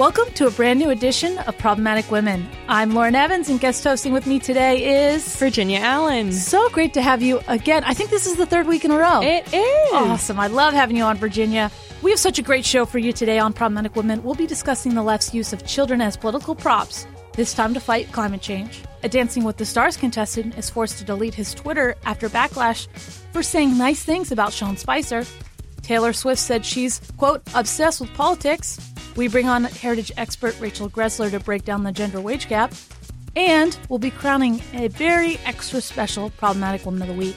Welcome to a brand new edition of Problematic Women. I'm Lauren Evans, and guest hosting with me today is Virginia Allen. So great to have you again. I think this is the third week in a row. It is. Awesome. I love having you on, Virginia. We have such a great show for you today on Problematic Women. We'll be discussing the left's use of children as political props, this time to fight climate change. A Dancing with the Stars contestant is forced to delete his Twitter after backlash for saying nice things about Sean Spicer. Taylor Swift said she's, quote, obsessed with politics. We bring on heritage expert Rachel Greszler to break down the gender wage gap. And we'll be crowning a very extra special Problematic Woman of the Week.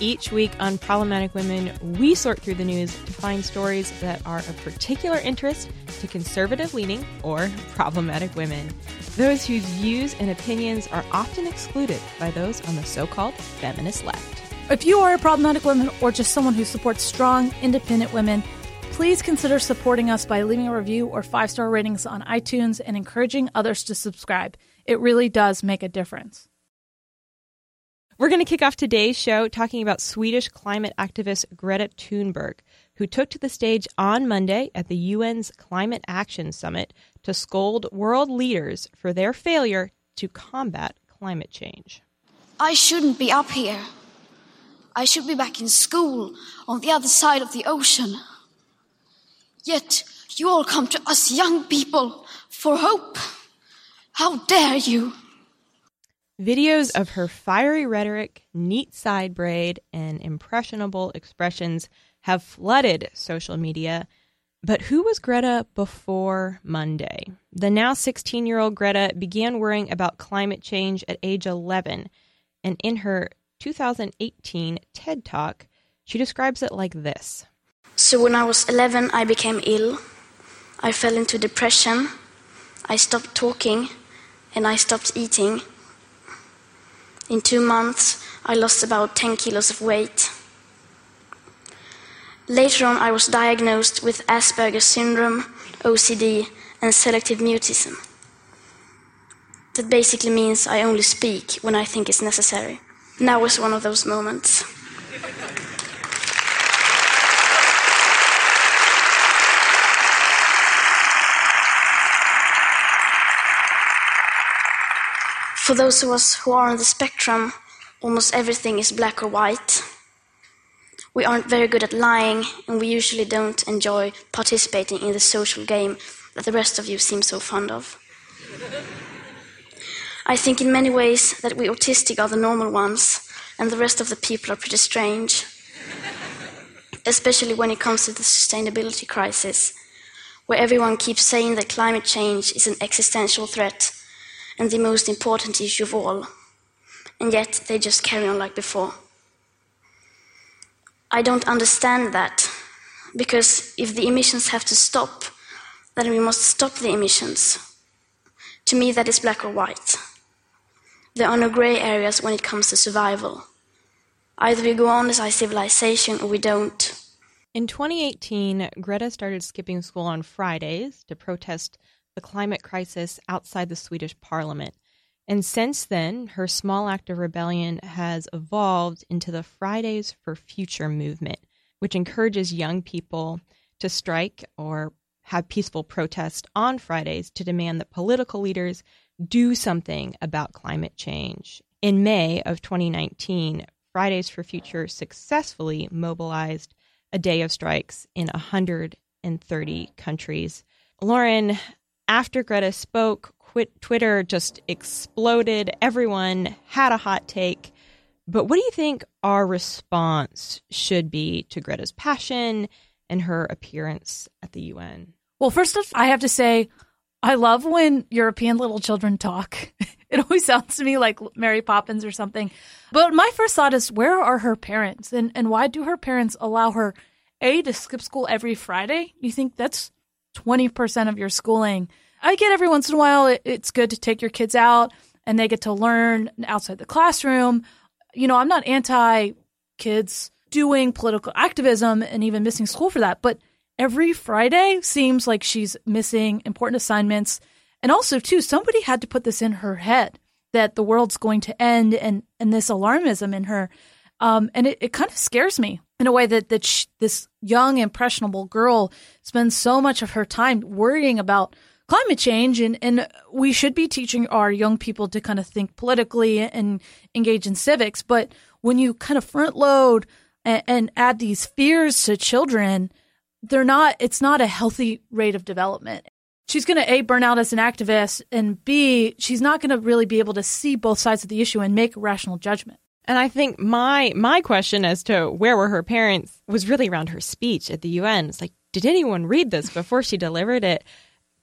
Each week on Problematic Women, we sort through the news to find stories that are of particular interest to conservative leaning or problematic women, those whose views and opinions are often excluded by those on the so called feminist left. If you are a problematic woman or just someone who supports strong, independent women, please consider supporting us by leaving a review or five star ratings on iTunes and encouraging others to subscribe. It really does make a difference. We're going to kick off today's show talking about Swedish climate activist Greta Thunberg, who took to the stage on Monday at the UN's Climate Action Summit to scold world leaders for their failure to combat climate change. I shouldn't be up here. I should be back in school on the other side of the ocean. Yet you all come to us young people for hope. How dare you? Videos of her fiery rhetoric, neat side braid, and impressionable expressions have flooded social media. But who was Greta before Monday? The now 16 year old Greta began worrying about climate change at age 11. And in her 2018 TED Talk, she describes it like this so when I was 11, I became ill. I fell into depression. I stopped talking and I stopped eating. In two months, I lost about 10 kilos of weight. Later on, I was diagnosed with Asperger's syndrome, OCD, and selective mutism. That basically means I only speak when I think it's necessary. Now was one of those moments. For those of us who are on the spectrum, almost everything is black or white. We aren't very good at lying, and we usually don't enjoy participating in the social game that the rest of you seem so fond of. I think in many ways that we autistic are the normal ones, and the rest of the people are pretty strange. Especially when it comes to the sustainability crisis, where everyone keeps saying that climate change is an existential threat and the most important issue of all. And yet they just carry on like before. I don't understand that, because if the emissions have to stop, then we must stop the emissions. To me, that is black or white. There are no grey areas when it comes to survival. Either we go on as a civilization or we don't. In 2018, Greta started skipping school on Fridays to protest the climate crisis outside the Swedish parliament. And since then, her small act of rebellion has evolved into the Fridays for Future movement, which encourages young people to strike or have peaceful protest on Fridays to demand that political leaders do something about climate change. In May of 2019, Fridays for Future successfully mobilized a day of strikes in 130 countries. Lauren, after Greta spoke, Twitter just exploded. Everyone had a hot take. But what do you think our response should be to Greta's passion and her appearance at the UN? Well, first off, I have to say, I love when European little children talk. it always sounds to me like Mary Poppins or something. But my first thought is, where are her parents? And, and why do her parents allow her, A, to skip school every Friday? You think that's 20% of your schooling? I get every once in a while it, it's good to take your kids out and they get to learn outside the classroom. You know, I'm not anti kids doing political activism and even missing school for that, but every Friday seems like she's missing important assignments. And also, too, somebody had to put this in her head that the world's going to end and, and this alarmism in her. Um, and it, it kind of scares me in a way that, that she, this young, impressionable girl spends so much of her time worrying about climate change and, and we should be teaching our young people to kind of think politically and engage in civics. But when you kind of front load and, and add these fears to children, they're not, it's not a healthy rate of development. She's going to A, burn out as an activist, and B, she's not going to really be able to see both sides of the issue and make rational judgment. And I think my my question as to where were her parents was really around her speech at the UN. It's like, did anyone read this before she delivered it?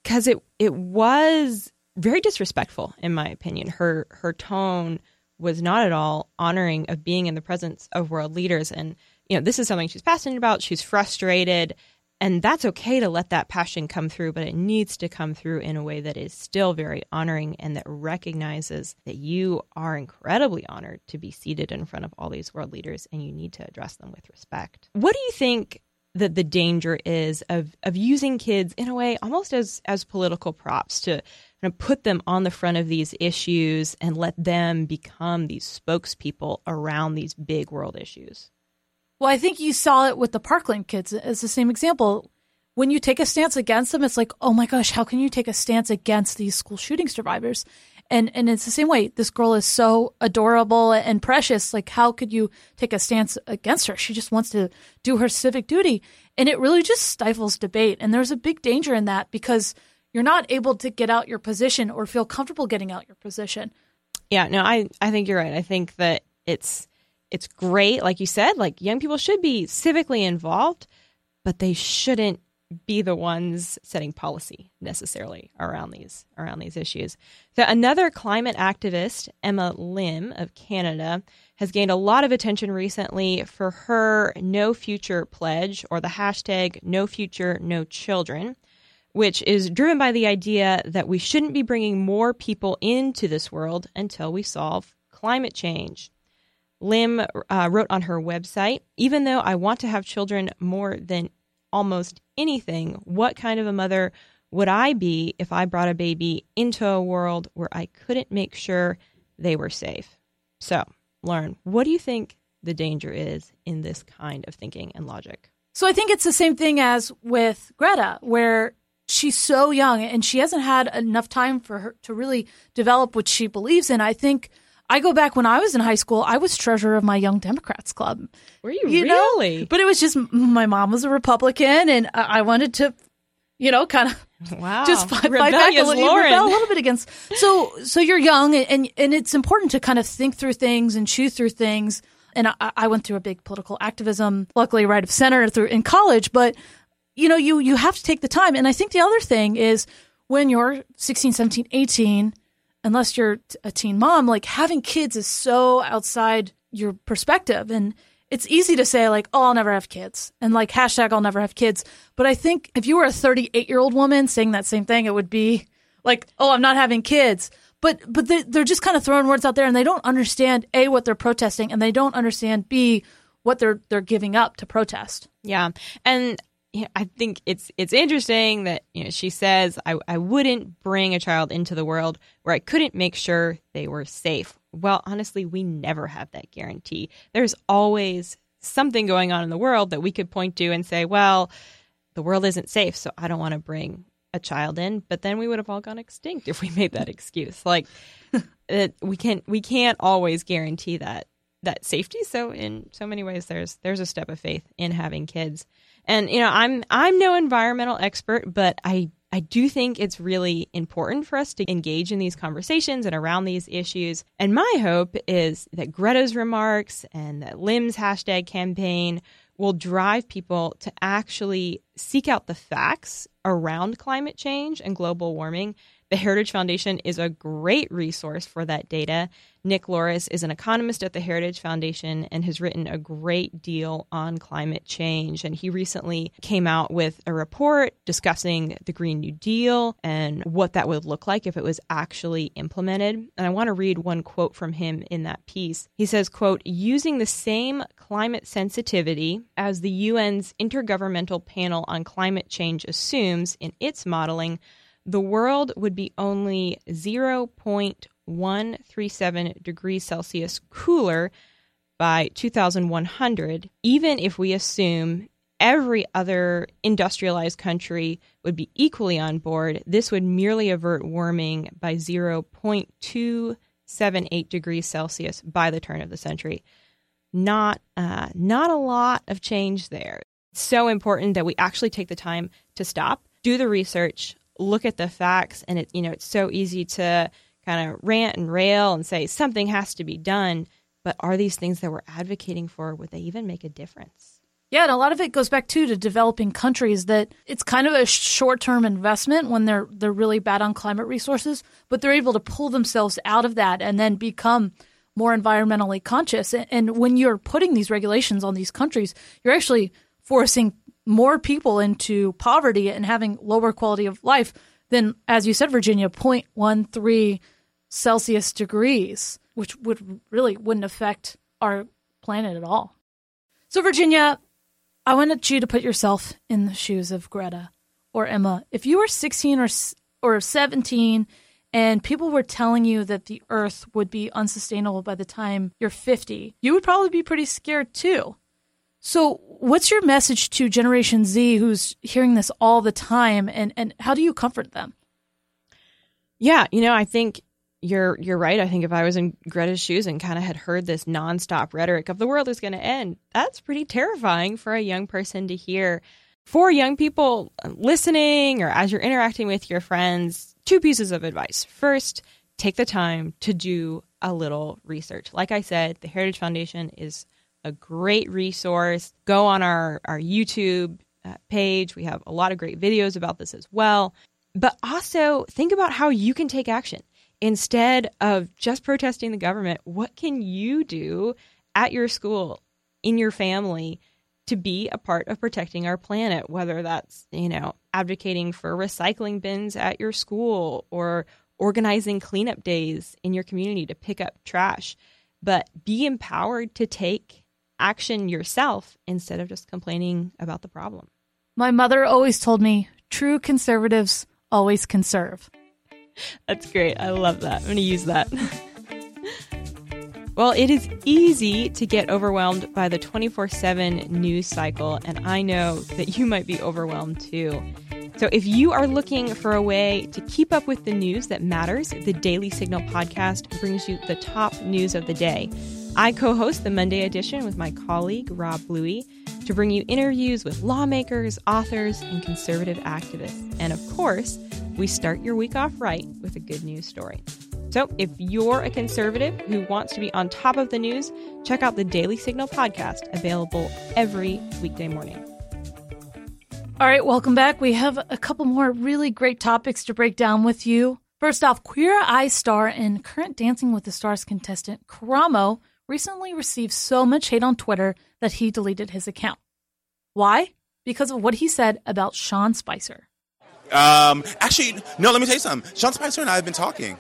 Because it it was very disrespectful, in my opinion. Her her tone was not at all honoring of being in the presence of world leaders. And you know, this is something she's passionate about. She's frustrated, and that's okay to let that passion come through, but it needs to come through in a way that is still very honoring and that recognizes that you are incredibly honored to be seated in front of all these world leaders and you need to address them with respect. What do you think that the danger is of of using kids in a way almost as as political props to kind of put them on the front of these issues and let them become these spokespeople around these big world issues? Well, I think you saw it with the Parkland kids as the same example. When you take a stance against them, it's like, oh my gosh, how can you take a stance against these school shooting survivors? And and it's the same way. This girl is so adorable and precious. Like, how could you take a stance against her? She just wants to do her civic duty, and it really just stifles debate. And there's a big danger in that because you're not able to get out your position or feel comfortable getting out your position. Yeah, no, I I think you're right. I think that it's it's great, like you said, like young people should be civically involved, but they shouldn't be the ones setting policy necessarily around these around these issues. So another climate activist, Emma Lim of Canada, has gained a lot of attention recently for her No Future pledge or the hashtag No Future No Children, which is driven by the idea that we shouldn't be bringing more people into this world until we solve climate change. Lim uh, wrote on her website, even though I want to have children more than almost anything, what kind of a mother would I be if I brought a baby into a world where I couldn't make sure they were safe? So, Lauren, what do you think the danger is in this kind of thinking and logic? So I think it's the same thing as with Greta, where she's so young and she hasn't had enough time for her to really develop what she believes in. I think I go back when I was in high school, I was treasurer of my Young Democrats Club. Were you, you really? Know? But it was just my mom was a Republican and I wanted to, you know, kind of Wow. Just fight, fight back a little, a little bit against. So, so you're young and, and it's important to kind of think through things and choose through things. And I, I went through a big political activism, luckily right of center through in college, but you know, you, you have to take the time. And I think the other thing is when you're 16, 17, 18, unless you're a teen mom, like having kids is so outside your perspective. And it's easy to say, like, oh, I'll never have kids, and like, hashtag, I'll never have kids. But I think if you were a 38 year old woman saying that same thing, it would be like, oh, I'm not having kids. But but they're just kind of throwing words out there, and they don't understand a what they're protesting, and they don't understand b what they're they're giving up to protest. Yeah, and I think it's it's interesting that you know she says I, I wouldn't bring a child into the world where I couldn't make sure they were safe. Well, honestly, we never have that guarantee. There's always something going on in the world that we could point to and say, well, the world isn't safe, so I don't want to bring a child in. But then we would have all gone extinct if we made that excuse. Like it, we can we can't always guarantee that that safety. So in so many ways, there's there's a step of faith in having kids. And you know, I'm I'm no environmental expert, but I I do think it's really important for us to engage in these conversations and around these issues. And my hope is that Greta's remarks and that Lim's hashtag campaign will drive people to actually seek out the facts around climate change and global warming the Heritage Foundation is a great resource for that data. Nick Loris is an economist at the Heritage Foundation and has written a great deal on climate change. And he recently came out with a report discussing the Green New Deal and what that would look like if it was actually implemented. And I want to read one quote from him in that piece. He says, quote, using the same climate sensitivity as the UN's Intergovernmental Panel on Climate Change assumes in its modeling, the world would be only 0.137 degrees Celsius cooler by 2100, even if we assume every other industrialized country would be equally on board, this would merely avert warming by 0.278 degrees Celsius by the turn of the century. Not, uh, not a lot of change there. It's so important that we actually take the time to stop, do the research, look at the facts, and it, you know, it's so easy to kind of rant and rail and say something has to be done. But are these things that we're advocating for, would they even make a difference? Yeah, and a lot of it goes back too to developing countries that it's kind of a short-term investment when they're they're really bad on climate resources, but they're able to pull themselves out of that and then become more environmentally conscious. And when you're putting these regulations on these countries, you're actually forcing more people into poverty and having lower quality of life than, as you said, Virginia, 0.13 Celsius degrees, which would really wouldn't affect our planet at all. So, Virginia, I wanted you to put yourself in the shoes of Greta or Emma. If you were 16 or or 17 and people were telling you that the earth would be unsustainable by the time you're 50, you would probably be pretty scared too. So, what's your message to Generation Z who's hearing this all the time and and how do you comfort them? Yeah, you know, I think you're you're right. I think if I was in Greta's shoes and kind of had heard this nonstop rhetoric of the world is going to end, that's pretty terrifying for a young person to hear. For young people listening or as you're interacting with your friends, two pieces of advice. First, take the time to do a little research. Like I said, the Heritage Foundation is a great resource. Go on our our YouTube uh, page. We have a lot of great videos about this as well. But also think about how you can take action instead of just protesting the government, what can you do at your school, in your family, to be a part of protecting our planet? Whether that's, you know, advocating for recycling bins at your school or organizing cleanup days in your community to pick up trash. But be empowered to take action yourself instead of just complaining about the problem. My mother always told me true conservatives always conserve. That's great. I love that. I'm going to use that. well, it is easy to get overwhelmed by the 24 7 news cycle, and I know that you might be overwhelmed too. So, if you are looking for a way to keep up with the news that matters, the Daily Signal podcast brings you the top news of the day. I co host the Monday edition with my colleague, Rob Bluey, to bring you interviews with lawmakers, authors, and conservative activists. And of course, we start your week off right with a good news story. So, if you're a conservative who wants to be on top of the news, check out the Daily Signal podcast, available every weekday morning. All right, welcome back. We have a couple more really great topics to break down with you. First off, Queer Eye star and current Dancing with the Stars contestant Karamo recently received so much hate on Twitter that he deleted his account. Why? Because of what he said about Sean Spicer. Um, actually, no. Let me tell you something. Sean Spicer and I have been talking.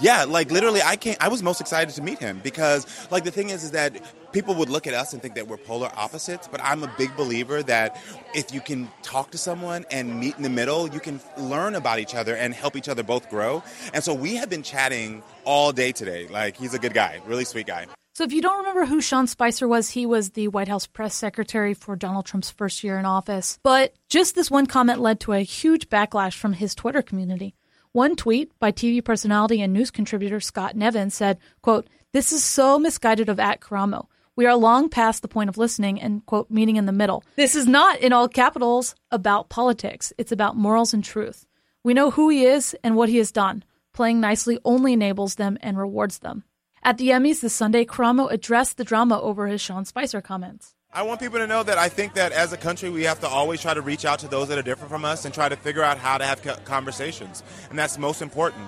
Yeah, like literally, I can't. I was most excited to meet him because, like, the thing is, is that people would look at us and think that we're polar opposites. But I'm a big believer that if you can talk to someone and meet in the middle, you can learn about each other and help each other both grow. And so we have been chatting all day today. Like, he's a good guy, really sweet guy. So, if you don't remember who Sean Spicer was, he was the White House press secretary for Donald Trump's first year in office. But just this one comment led to a huge backlash from his Twitter community. One tweet by TV personality and news contributor Scott Nevin said, quote, This is so misguided of at Karamo. We are long past the point of listening and, quote, meeting in the middle. This is not, in all capitals, about politics. It's about morals and truth. We know who he is and what he has done. Playing nicely only enables them and rewards them. At the Emmys this Sunday, Karamo addressed the drama over his Sean Spicer comments. I want people to know that I think that as a country, we have to always try to reach out to those that are different from us and try to figure out how to have conversations. And that's most important.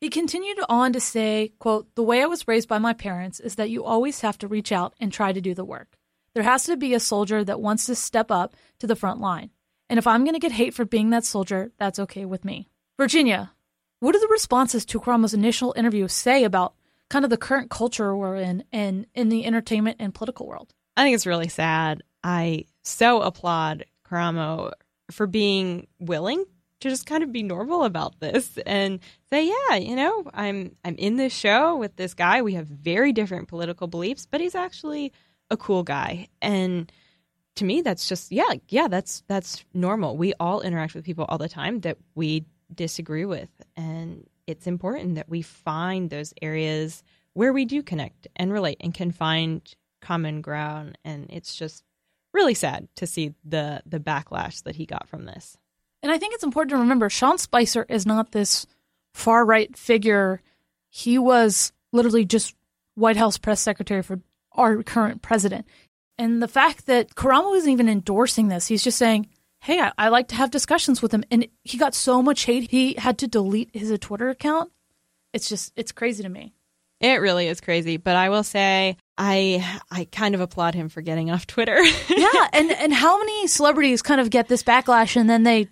He continued on to say, quote, The way I was raised by my parents is that you always have to reach out and try to do the work. There has to be a soldier that wants to step up to the front line. And if I'm going to get hate for being that soldier, that's okay with me. Virginia, what do the responses to Karamo's initial interview say about kind of the current culture we're in and in the entertainment and political world. I think it's really sad. I so applaud Karamo for being willing to just kind of be normal about this and say, yeah, you know, I'm I'm in this show with this guy. We have very different political beliefs, but he's actually a cool guy. And to me, that's just yeah, yeah, that's that's normal. We all interact with people all the time that we disagree with, and it's important that we find those areas where we do connect and relate and can find common ground. And it's just really sad to see the the backlash that he got from this. And I think it's important to remember Sean Spicer is not this far right figure. He was literally just White House press secretary for our current president. And the fact that Karamo isn't even endorsing this, he's just saying, hey, I, I, like to have discussions with him. And he got so much hate, he had to delete his Twitter account. It's just, it's crazy to me. It really is crazy. But I will say, I I kind of applaud him for getting off Twitter. yeah, and and how many celebrities kind of get this backlash and then they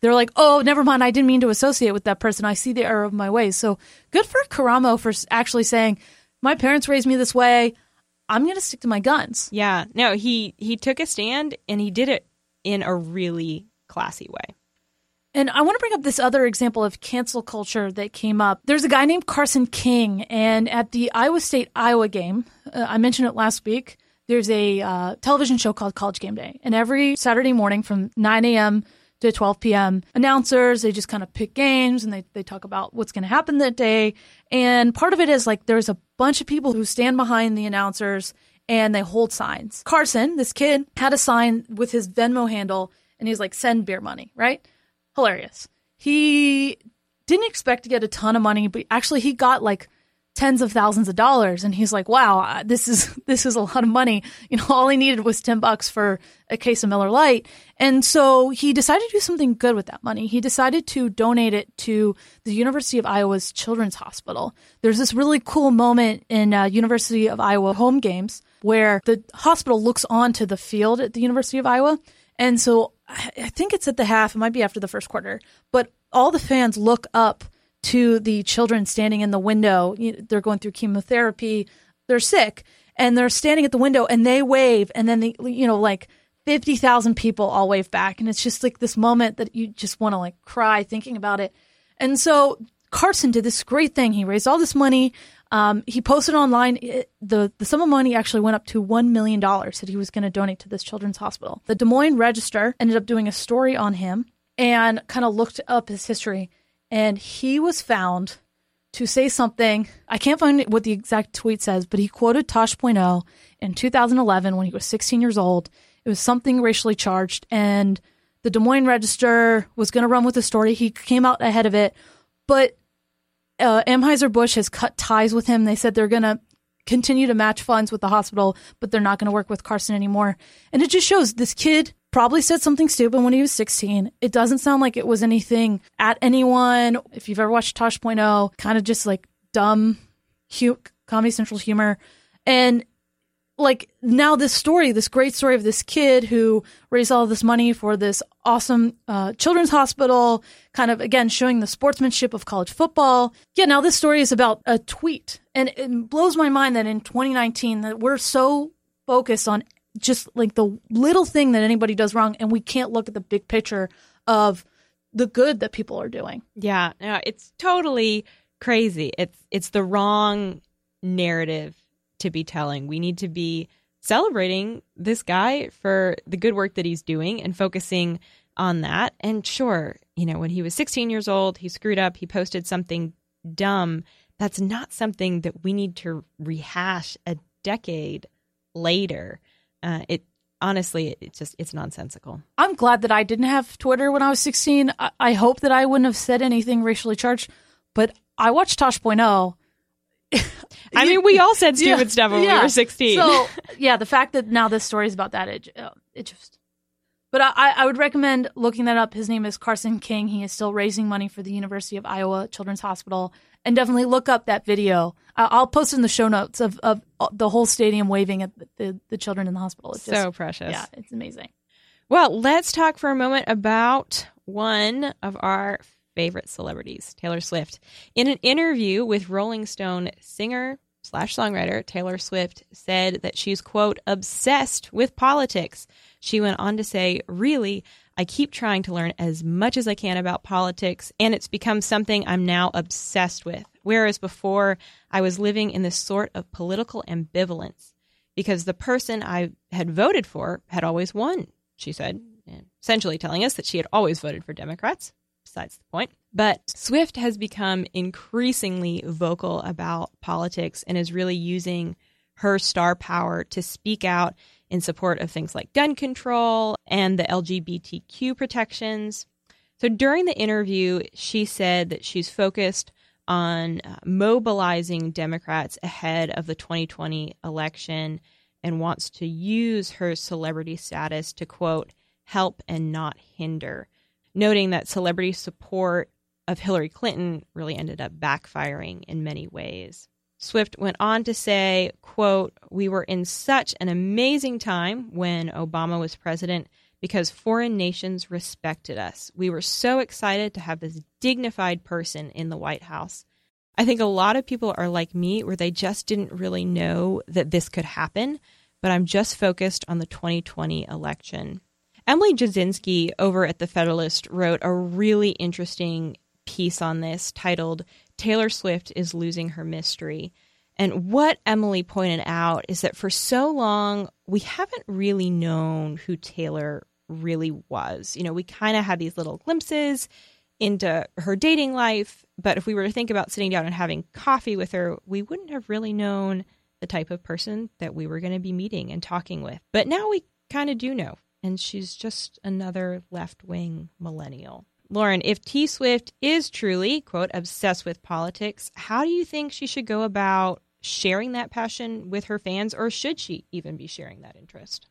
they're like, oh, never mind, I didn't mean to associate with that person. I see the error of my ways. So good for Karamo for actually saying, my parents raised me this way. I'm going to stick to my guns. Yeah, no, he he took a stand and he did it in a really classy way. And I want to bring up this other example of cancel culture that came up. There's a guy named Carson King, and at the Iowa State Iowa game, uh, I mentioned it last week. There's a uh, television show called College Game Day, and every Saturday morning from 9 a.m. to 12 p.m., announcers they just kind of pick games and they they talk about what's going to happen that day. And part of it is like there's a bunch of people who stand behind the announcers and they hold signs. Carson, this kid, had a sign with his Venmo handle and he's like, send beer money, right? Hilarious. He didn't expect to get a ton of money, but actually he got like tens of thousands of dollars. And he's like wow this is this is a lot of money. You know all he needed was 10 bucks for a case of miller lite. And so he decided to do something good with that money. He decided to donate it to the university of iowa's children's hospital. There's this really cool moment in uh, university of iowa home games where the hospital looks onto the field at the university of iowa. And so i think it's at the half. It might be after the first quarter. But all the fans look up to the children standing in the window. They're going through chemotherapy, they're sick, and they're standing at the window and they wave, and then the you know like fifty thousand people all wave back, and it's just like this moment that you just want to like cry thinking about it. And so Carson did this great thing. He raised all this money. Um, he posted online. It, the the sum of money actually went up to one million dollars that he was going to donate to this children's hospital. The Des Moines Register ended up doing a story on him and kind of looked up his history and he was found to say something. I can't find what the exact tweet says, but he quoted Tosh.0 in 2011 when he was 16 years old. It was something racially charged, and the Des Moines Register was going to run with the story. He came out ahead of it, but uh, Anheuser-Busch has cut ties with him. They said they're going to continue to match funds with the hospital, but they're not going to work with Carson anymore. And it just shows this kid probably said something stupid when he was 16. It doesn't sound like it was anything at anyone. If you've ever watched Tosh.0, kind of just like dumb hu- Comedy Central humor. And like now this story, this great story of this kid who raised all this money for this awesome uh, children's hospital, kind of again showing the sportsmanship of college football. Yeah, now this story is about a tweet, and it blows my mind that in 2019 that we're so focused on just like the little thing that anybody does wrong and we can't look at the big picture of the good that people are doing. Yeah, no, it's totally crazy. It's it's the wrong narrative to be telling. We need to be celebrating this guy for the good work that he's doing and focusing on that. And sure, you know, when he was 16 years old, he screwed up, he posted something dumb. That's not something that we need to rehash a decade later uh, it honestly it just it's nonsensical i'm glad that i didn't have twitter when i was 16 i, I hope that i wouldn't have said anything racially charged but i watched tosh.0 I mean, we all said stupid yeah, stuff when yeah. we were 16. So, yeah, the fact that now this story is about that, it, it just. But I, I would recommend looking that up. His name is Carson King. He is still raising money for the University of Iowa Children's Hospital and definitely look up that video. I'll post in the show notes of, of uh, the whole stadium waving at the, the children in the hospital. It's so precious. Yeah, it's amazing. Well, let's talk for a moment about one of our favorite celebrities, Taylor Swift. In an interview with Rolling Stone singer slash songwriter Taylor Swift said that she's, quote, obsessed with politics. She went on to say, really, I keep trying to learn as much as I can about politics, and it's become something I'm now obsessed with. Whereas before, I was living in this sort of political ambivalence. because the person I had voted for had always won, she said, essentially telling us that she had always voted for Democrats. Besides the point. But Swift has become increasingly vocal about politics and is really using her star power to speak out in support of things like gun control and the LGBTQ protections. So during the interview, she said that she's focused on uh, mobilizing Democrats ahead of the 2020 election and wants to use her celebrity status to quote, help and not hinder, noting that celebrity support of Hillary Clinton really ended up backfiring in many ways. Swift went on to say, quote, "We were in such an amazing time when Obama was president because foreign nations respected us. We were so excited to have this dignified person in the White House. I think a lot of people are like me, where they just didn't really know that this could happen, but I'm just focused on the 2020 election. Emily Jashinsky over at The Federalist wrote a really interesting piece on this titled Taylor Swift is Losing Her Mystery. And what Emily pointed out is that for so long, we haven't really known who Taylor really was. You know, we kind of had these little glimpses into her dating life, but if we were to think about sitting down and having coffee with her, we wouldn't have really known the type of person that we were going to be meeting and talking with. But now we kind of do know, and she's just another left wing millennial. Lauren, if T Swift is truly, quote, obsessed with politics, how do you think she should go about sharing that passion with her fans, or should she even be sharing that interest?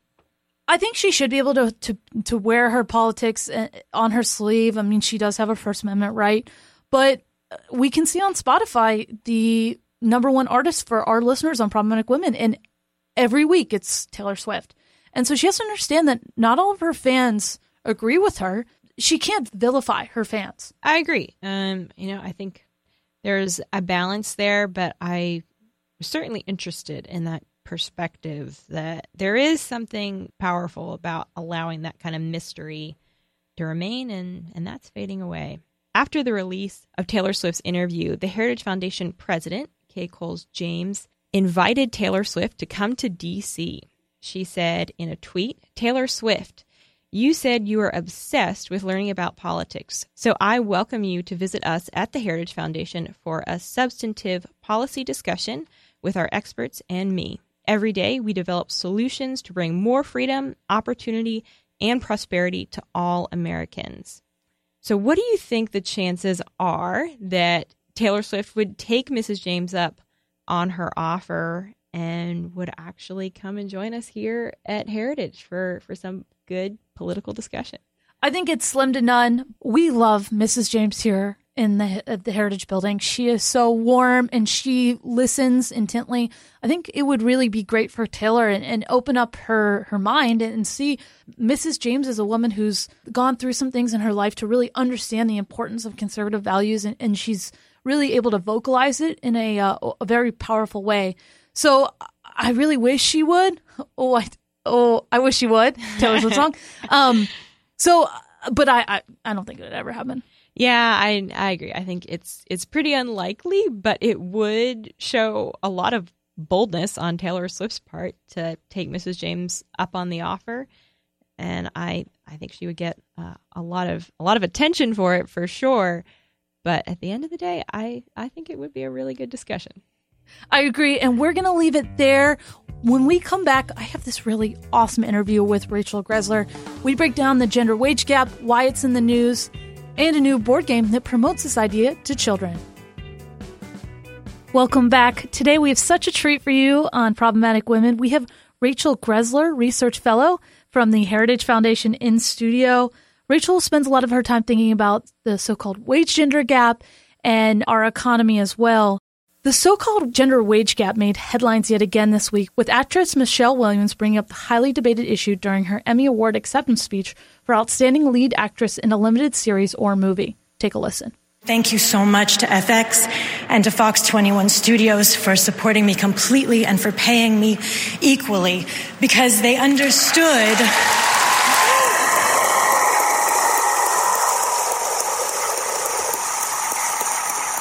I think she should be able to to to wear her politics uh, on her sleeve. I mean, she does have a First Amendment right, but we can see on Spotify the number one artist for our listeners on problematic women, and every week it's Taylor Swift. And so she has to understand that not all of her fans agree with her. She can't vilify her fans. I agree. Um, you know, I think there's a balance there, but I was certainly interested in that perspective that there is something powerful about allowing that kind of mystery to remain and and that's fading away. After the release of Taylor Swift's interview, the Heritage Foundation president, Kay Coles James, invited Taylor Swift to come to DC. She said in a tweet, Taylor Swift, you said you are obsessed with learning about politics, so I welcome you to visit us at the Heritage Foundation for a substantive policy discussion with our experts and me. Every day, we develop solutions to bring more freedom, opportunity, and prosperity to all Americans. So, what do you think the chances are that Taylor Swift would take Mrs. James up on her offer and would actually come and join us here at Heritage for, for some good political discussion? I think it's slim to none. We love Mrs. James here in the the Heritage Building. She is so warm and she listens intently. I think it would really be great for Taylor and, and open up her her mind and see Mrs. James as a woman who's gone through some things in her life to really understand the importance of conservative values, and, and she's really able to vocalize it in a uh, a very powerful way. So I really wish she would. Oh, I oh I wish she would. Taylor Swift song. Um, so, but I, I I don't think it would ever happen. Yeah, I I agree. I think it's it's pretty unlikely, but it would show a lot of boldness on Taylor Swift's part to take Mrs. James up on the offer, and I I think she would get uh, a lot of a lot of attention for it for sure. But at the end of the day, I I think it would be a really good discussion. I agree, and we're gonna leave it there. When we come back, I have this really awesome interview with Rachel Greszler. We break down the gender wage gap, why it's in the news and a new board game that promotes this idea to children. Welcome back. Today we have such a treat for you on Problematic Women. We have Rachel Greszler, Research Fellow from the Heritage Foundation in studio. Rachel spends a lot of her time thinking about the so called wage gender gap and our economy as well. The so called gender wage gap made headlines yet again this week, with actress Michelle Williams bringing up the highly debated issue during her Emmy Award acceptance speech for Outstanding Lead Actress in a Limited Series or Movie. Take a listen. Thank you so much to FX and to Fox 21 Studios for supporting me completely and for paying me equally because they understood.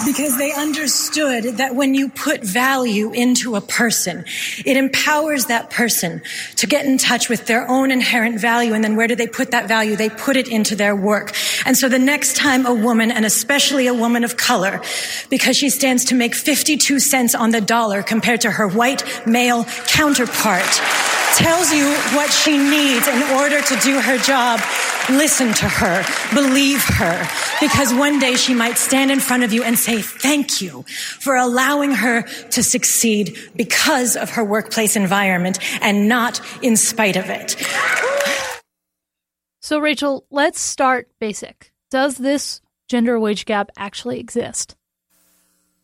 Because they understood that when you put value into a person, it empowers that person to get in touch with their own inherent value. And then where do they put that value? They put it into their work. And so the next time a woman, and especially a woman of color, because she stands to make 52 cents on the dollar compared to her white male counterpart, tells you what she needs in order to do her job, listen to her, believe her, because one day she might stand in front of you and say thank you for allowing her to succeed because of her workplace environment and not in spite of it. So, Rachel, let's start basic. Does this gender wage gap actually exist?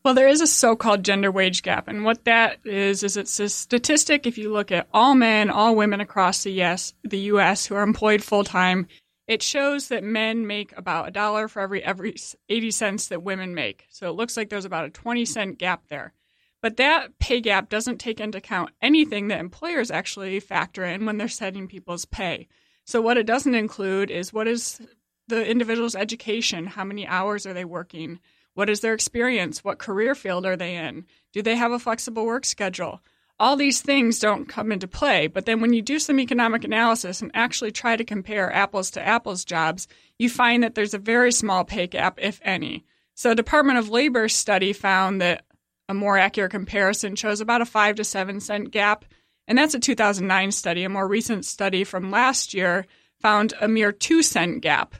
Well, there is a so called gender wage gap. And what that is, is it's a statistic if you look at all men, all women across the US, the US who are employed full time, it shows that men make about a dollar for every, every 80 cents that women make. So it looks like there's about a 20 cent gap there. But that pay gap doesn't take into account anything that employers actually factor in when they're setting people's pay. So what it doesn't include is what is the individual's education? How many hours are they working? What is their experience? What career field are they in? Do they have a flexible work schedule? All these things don't come into play. But then when you do some economic analysis and actually try to compare apples to apples jobs, you find that there's a very small pay gap, if any. So, Department of Labor study found that a more accurate comparison shows about a five to seven cent gap. And that's a 2009 study. A more recent study from last year found a mere two cent gap.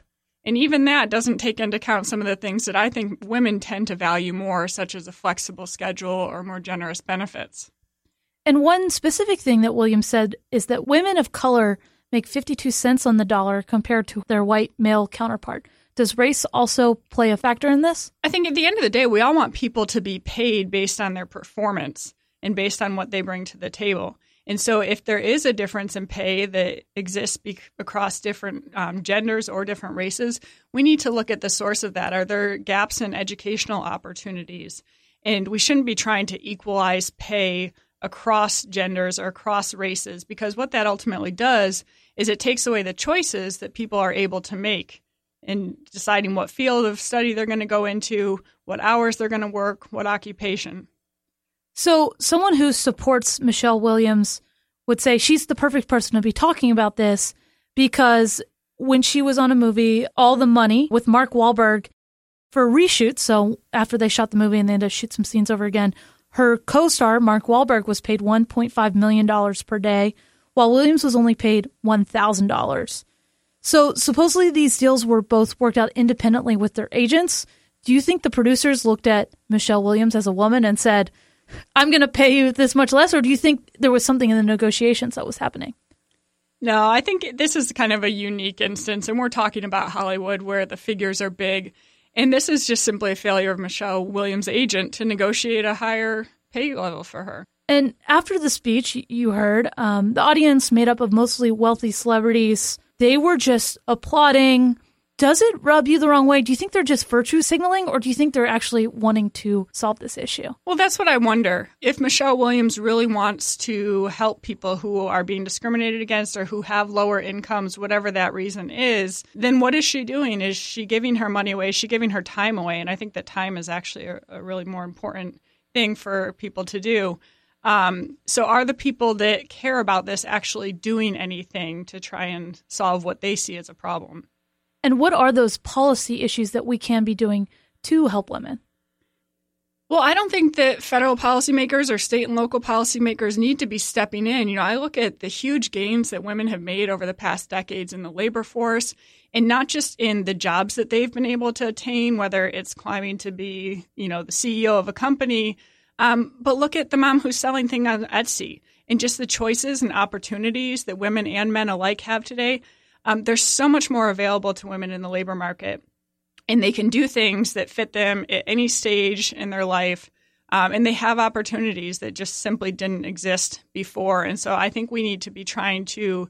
And even that doesn't take into account some of the things that I think women tend to value more, such as a flexible schedule or more generous benefits. And one specific thing that Williams said is that women of color make 52 cents on the dollar compared to their white male counterpart. Does race also play a factor in this? I think at the end of the day, we all want people to be paid based on their performance and based on what they bring to the table. And so, if there is a difference in pay that exists be- across different um, genders or different races, we need to look at the source of that. Are there gaps in educational opportunities? And we shouldn't be trying to equalize pay across genders or across races because what that ultimately does is it takes away the choices that people are able to make in deciding what field of study they're going to go into, what hours they're going to work, what occupation. So, someone who supports Michelle Williams would say she's the perfect person to be talking about this because when she was on a movie, All the Money with Mark Wahlberg for a reshoot, so after they shot the movie and they had to shoot some scenes over again, her co star, Mark Wahlberg, was paid $1.5 million per day, while Williams was only paid $1,000. So, supposedly, these deals were both worked out independently with their agents. Do you think the producers looked at Michelle Williams as a woman and said, I'm going to pay you this much less, or do you think there was something in the negotiations that was happening? No, I think this is kind of a unique instance, and we're talking about Hollywood where the figures are big. And this is just simply a failure of Michelle Williams' agent to negotiate a higher pay level for her. And after the speech, you heard um, the audience made up of mostly wealthy celebrities. They were just applauding, does it rub you the wrong way? Do you think they're just virtue signaling or do you think they're actually wanting to solve this issue? Well, that's what I wonder. If Michelle Williams really wants to help people who are being discriminated against or who have lower incomes, whatever that reason is, then what is she doing? Is she giving her money away? Is she giving her time away? And I think that time is actually a, a really more important thing for people to do. Um, so, are the people that care about this actually doing anything to try and solve what they see as a problem? And what are those policy issues that we can be doing to help women? Well, I don't think that federal policymakers or state and local policymakers need to be stepping in. You know, I look at the huge gains that women have made over the past decades in the labor force, and not just in the jobs that they've been able to attain, whether it's climbing to be, you know, the CEO of a company, um, but look at the mom who's selling things on Etsy and just the choices and opportunities that women and men alike have today. Um, there's so much more available to women in the labor market, and they can do things that fit them at any stage in their life. Um, and they have opportunities that just simply didn't exist before. And so I think we need to be trying to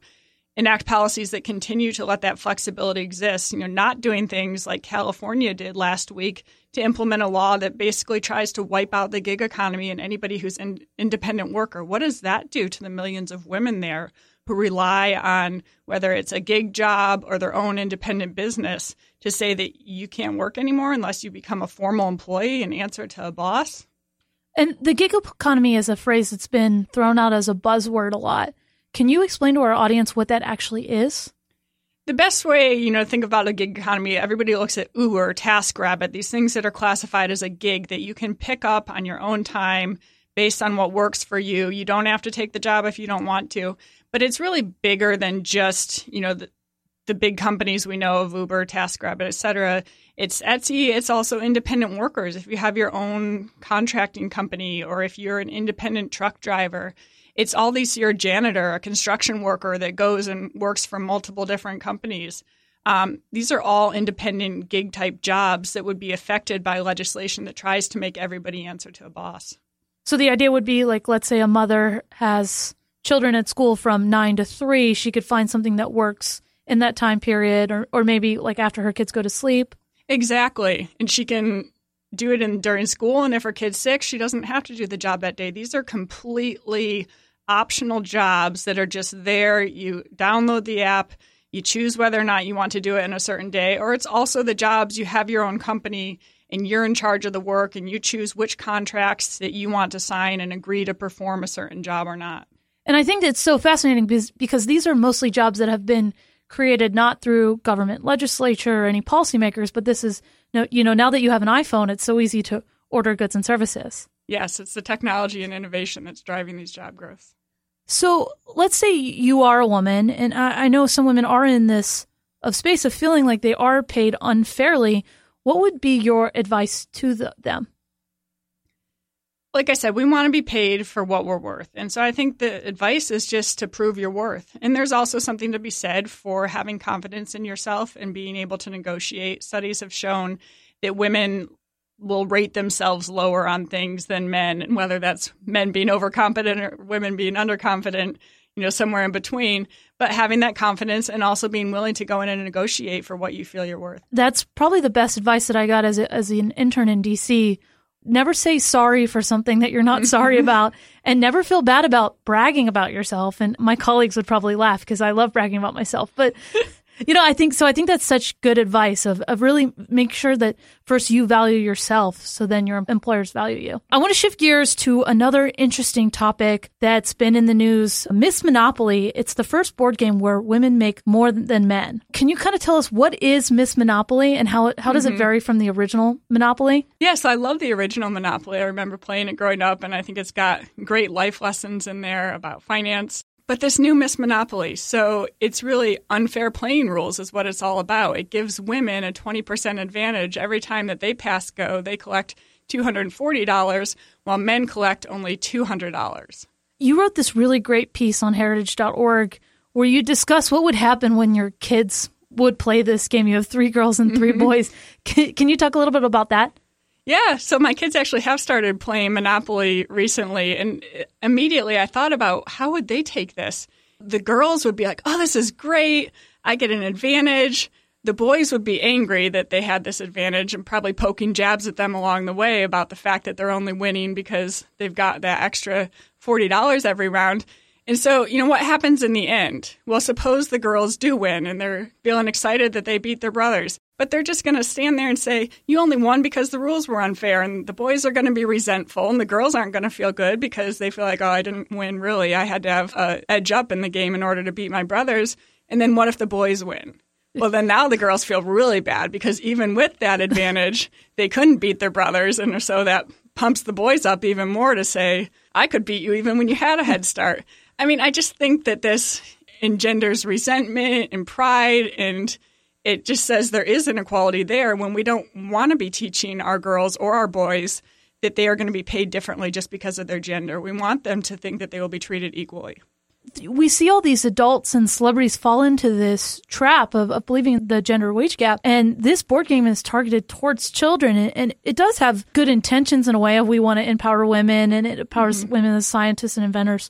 enact policies that continue to let that flexibility exist. You know, not doing things like California did last week to implement a law that basically tries to wipe out the gig economy and anybody who's an independent worker. What does that do to the millions of women there who rely on whether it's a gig job or their own independent business to say that you can't work anymore unless you become a formal employee and answer to a boss. And the gig economy is a phrase that's been thrown out as a buzzword a lot. Can you explain to our audience what that actually is? The best way, you know, to think about a gig economy, everybody looks at Uber, TaskRabbit, these things that are classified as a gig that you can pick up on your own time based on what works for you. You don't have to take the job if you don't want to. But it's really bigger than just, you know, the, the big companies we know of Uber, TaskRabbit, et cetera. It's Etsy. It's also independent workers. If you have your own contracting company or if you're an independent truck driver, it's all these, you're a janitor, a construction worker that goes and works for multiple different companies. Um, these are all independent gig type jobs that would be affected by legislation that tries to make everybody answer to a boss. So the idea would be like, let's say a mother has children at school from nine to three, she could find something that works in that time period, or, or maybe like after her kids go to sleep. Exactly. And she can do it in during school and if her kid's sick, she doesn't have to do the job that day. These are completely optional jobs that are just there. You download the app, you choose whether or not you want to do it in a certain day, or it's also the jobs you have your own company and you're in charge of the work and you choose which contracts that you want to sign and agree to perform a certain job or not. And I think it's so fascinating because, because these are mostly jobs that have been created not through government legislature or any policymakers, but this is, you know, now that you have an iPhone, it's so easy to order goods and services. Yes, it's the technology and innovation that's driving these job growths. So let's say you are a woman, and I, I know some women are in this of space of feeling like they are paid unfairly. What would be your advice to the, them? Like I said, we want to be paid for what we're worth. And so I think the advice is just to prove your worth. And there's also something to be said for having confidence in yourself and being able to negotiate. Studies have shown that women will rate themselves lower on things than men, and whether that's men being overconfident or women being underconfident, you know, somewhere in between. But having that confidence and also being willing to go in and negotiate for what you feel you're worth. That's probably the best advice that I got as a, as an intern in DC. Never say sorry for something that you're not sorry about, and never feel bad about bragging about yourself. And my colleagues would probably laugh because I love bragging about myself, but you know, I think so. I think that's such good advice of, of really make sure that first you value yourself so then your employers value you. I want to shift gears to another interesting topic that's been in the news Miss Monopoly. It's the first board game where women make more than men. Can you kind of tell us what is Miss Monopoly and how, it, how does mm-hmm. it vary from the original Monopoly? Yes, I love the original Monopoly. I remember playing it growing up, and I think it's got great life lessons in there about finance but this new Miss Monopoly, so it's really unfair playing rules, is what it's all about. It gives women a 20% advantage every time that they pass go. They collect $240, while men collect only $200. You wrote this really great piece on heritage.org where you discuss what would happen when your kids would play this game. You have three girls and 3 mm-hmm. boys. Can, can you talk a little bit about that? Yeah, so my kids actually have started playing Monopoly recently, and immediately I thought about how would they take this? The girls would be like, "Oh, this is great! I get an advantage." The boys would be angry that they had this advantage and probably poking jabs at them along the way about the fact that they're only winning because they've got that extra $40 every round. And so, you know, what happens in the end? Well, suppose the girls do win and they're feeling excited that they beat their brothers. But they're just going to stand there and say, you only won because the rules were unfair. And the boys are going to be resentful. And the girls aren't going to feel good because they feel like, oh, I didn't win really. I had to have a edge up in the game in order to beat my brothers. And then what if the boys win? Well, then now the girls feel really bad because even with that advantage, they couldn't beat their brothers. And so that pumps the boys up even more to say, I could beat you even when you had a head start. I mean, I just think that this engenders resentment and pride and it just says there is inequality there when we don't want to be teaching our girls or our boys that they are going to be paid differently just because of their gender. We want them to think that they will be treated equally. We see all these adults and celebrities fall into this trap of, of believing the gender wage gap. And this board game is targeted towards children. And, and it does have good intentions in a way of we want to empower women and it empowers mm-hmm. women as scientists and inventors.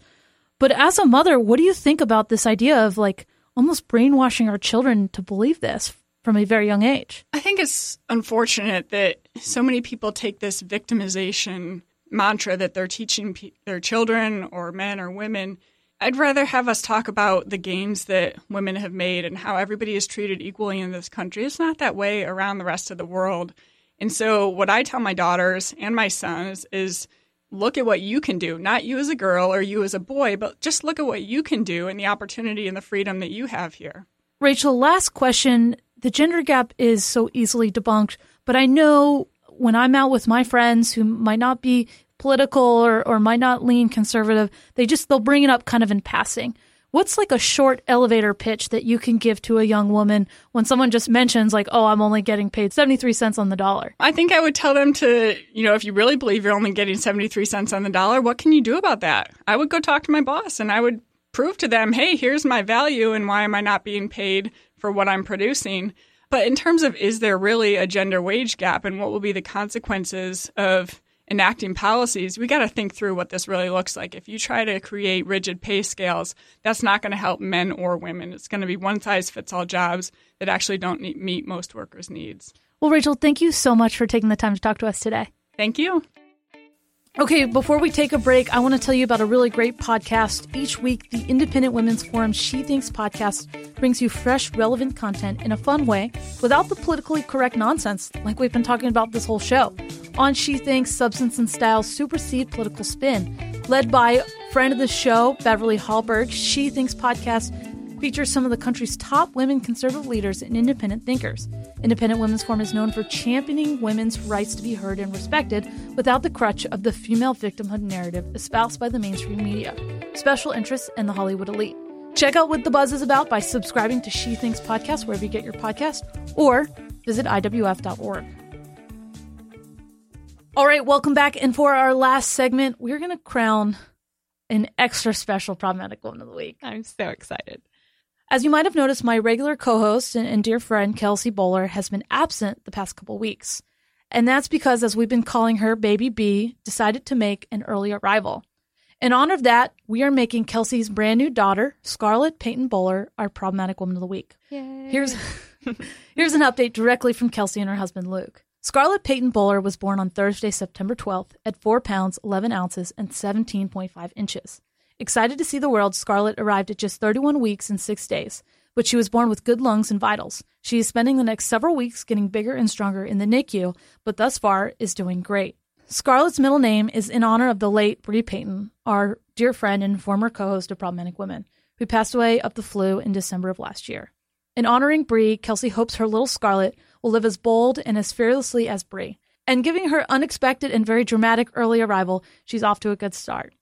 But as a mother, what do you think about this idea of like almost brainwashing our children to believe this from a very young age. I think it's unfortunate that so many people take this victimization mantra that they're teaching pe- their children or men or women. I'd rather have us talk about the gains that women have made and how everybody is treated equally in this country. It's not that way around the rest of the world. And so, what I tell my daughters and my sons is look at what you can do, not you as a girl or you as a boy, but just look at what you can do and the opportunity and the freedom that you have here. Rachel, last question. The gender gap is so easily debunked, but I know when I'm out with my friends who might not be political or, or might not lean conservative, they just they'll bring it up kind of in passing. What's like a short elevator pitch that you can give to a young woman when someone just mentions like, "Oh, I'm only getting paid 73 cents on the dollar?" I think I would tell them to, you know, if you really believe you're only getting 73 cents on the dollar, what can you do about that? I would go talk to my boss and I would prove to them, "Hey, here's my value and why am I not being paid for what I'm producing?" But in terms of is there really a gender wage gap and what will be the consequences of enacting policies, we got to think through what this really looks like. If you try to create rigid pay scales, that's not going to help men or women. It's going to be one size fits all jobs that actually don't meet most workers' needs. Well, Rachel, thank you so much for taking the time to talk to us today. Thank you. Okay, before we take a break, I want to tell you about a really great podcast. Each week, the Independent Women's Forum She Thinks podcast brings you fresh, relevant content in a fun way without the politically correct nonsense like we've been talking about this whole show. On She Thinks, substance and style supersede political spin. Led by friend of the show, Beverly Hallberg, She Thinks podcast features some of the country's top women conservative leaders and independent thinkers. Independent Women's Forum is known for championing women's rights to be heard and respected without the crutch of the female victimhood narrative espoused by the mainstream media, special interests, and the Hollywood elite. Check out what the buzz is about by subscribing to She Thinks podcast wherever you get your podcast or visit IWF.org. All right, welcome back. And for our last segment, we're going to crown an extra special problematic woman of the week. I'm so excited. As you might have noticed, my regular co host and, and, dear friend, Kelsey Bolar, has been absent the past couple weeks. And that's because, as we've been calling her Baby B, decided to make an early arrival. In honor of that, we are making Kelsey's brand new daughter, Scarlett Payton Bolar, our problematic woman of the week. Yay. Here's, here's an update directly from Kelsey and her husband, Luke. Scarlett Payton Bolar was born on Thursday, September 12th at 4 pounds, 11 ounces, and 17.5 inches. Excited to see the world, Scarlett arrived at just 31 weeks and six days, but she was born with good lungs and vitals. She is spending the next several weeks getting bigger and stronger in the NICU, but thus far is doing great. Scarlett's middle name is in honor of the late Bre Payton, our dear friend and former co host of Problematic Women, who passed away of the flu in December of last year. In honoring Bre, Kelsey hopes her little Scarlett will live as bold and as fearlessly as Bre. And giving her unexpected and very dramatic early arrival, she's off to a good start.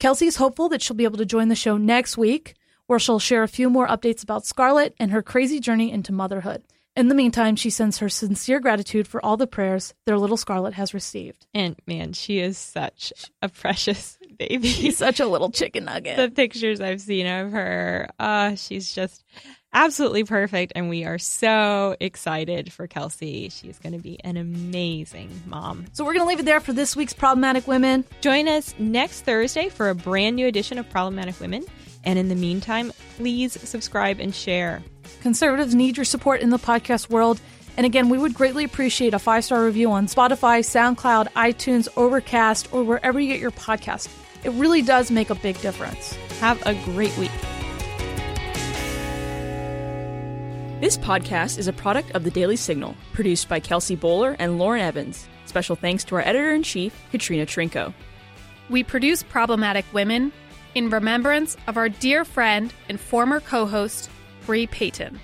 Kelsey is hopeful that she'll be able to join the show next week, where she'll share a few more updates about Scarlett and her crazy journey into motherhood. In the meantime, she sends her sincere gratitude for all the prayers their little Scarlett has received. And man, she is such a precious baby. She's such a little chicken nugget. the pictures I've seen of her, uh, she's just absolutely perfect. And we are so excited for Kelsey. She's going to be an amazing mom. So we're going to leave it there for this week's Problematic Women. Join us next Thursday for a brand new edition of Problematic Women. And in the meantime, please subscribe and share. Conservatives need your support in the podcast world. And again, we would greatly appreciate a five star review on Spotify, SoundCloud, iTunes, Overcast, or wherever you get your podcast. It really does make a big difference. Have a great week. This podcast is a product of the Daily Signal, produced by Kelsey Bolar and Lauren Evans. Special thanks to our editor in chief, Katrina Trinko. We produce Problematic Women in remembrance of our dear friend and former co host, Bre Payton.